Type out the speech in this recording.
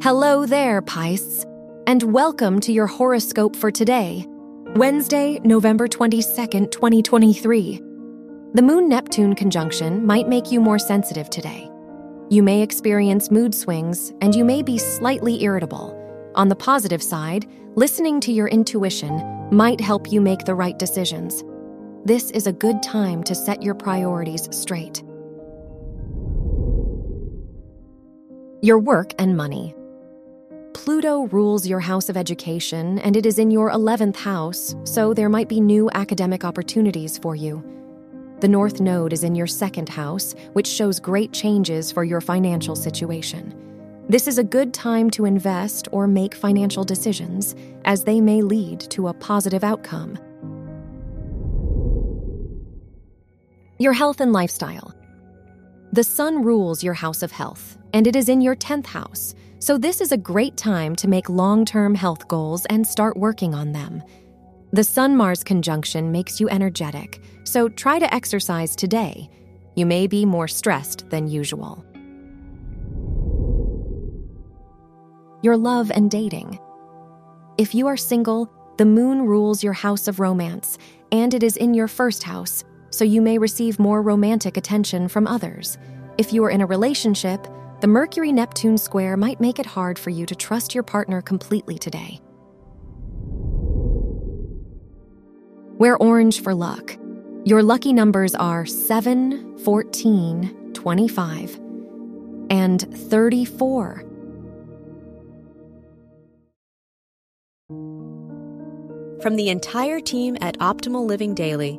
Hello there, Pisces, and welcome to your horoscope for today, Wednesday, November 22nd, 2023. The Moon Neptune conjunction might make you more sensitive today. You may experience mood swings and you may be slightly irritable. On the positive side, listening to your intuition might help you make the right decisions. This is a good time to set your priorities straight. Your work and money. Pluto rules your house of education, and it is in your 11th house, so there might be new academic opportunities for you. The North Node is in your second house, which shows great changes for your financial situation. This is a good time to invest or make financial decisions, as they may lead to a positive outcome. Your health and lifestyle. The sun rules your house of health, and it is in your 10th house, so, this is a great time to make long term health goals and start working on them. The Sun Mars conjunction makes you energetic, so try to exercise today. You may be more stressed than usual. Your love and dating. If you are single, the moon rules your house of romance, and it is in your first house, so you may receive more romantic attention from others. If you are in a relationship, the Mercury Neptune square might make it hard for you to trust your partner completely today. Wear orange for luck. Your lucky numbers are 7, 14, 25, and 34. From the entire team at Optimal Living Daily,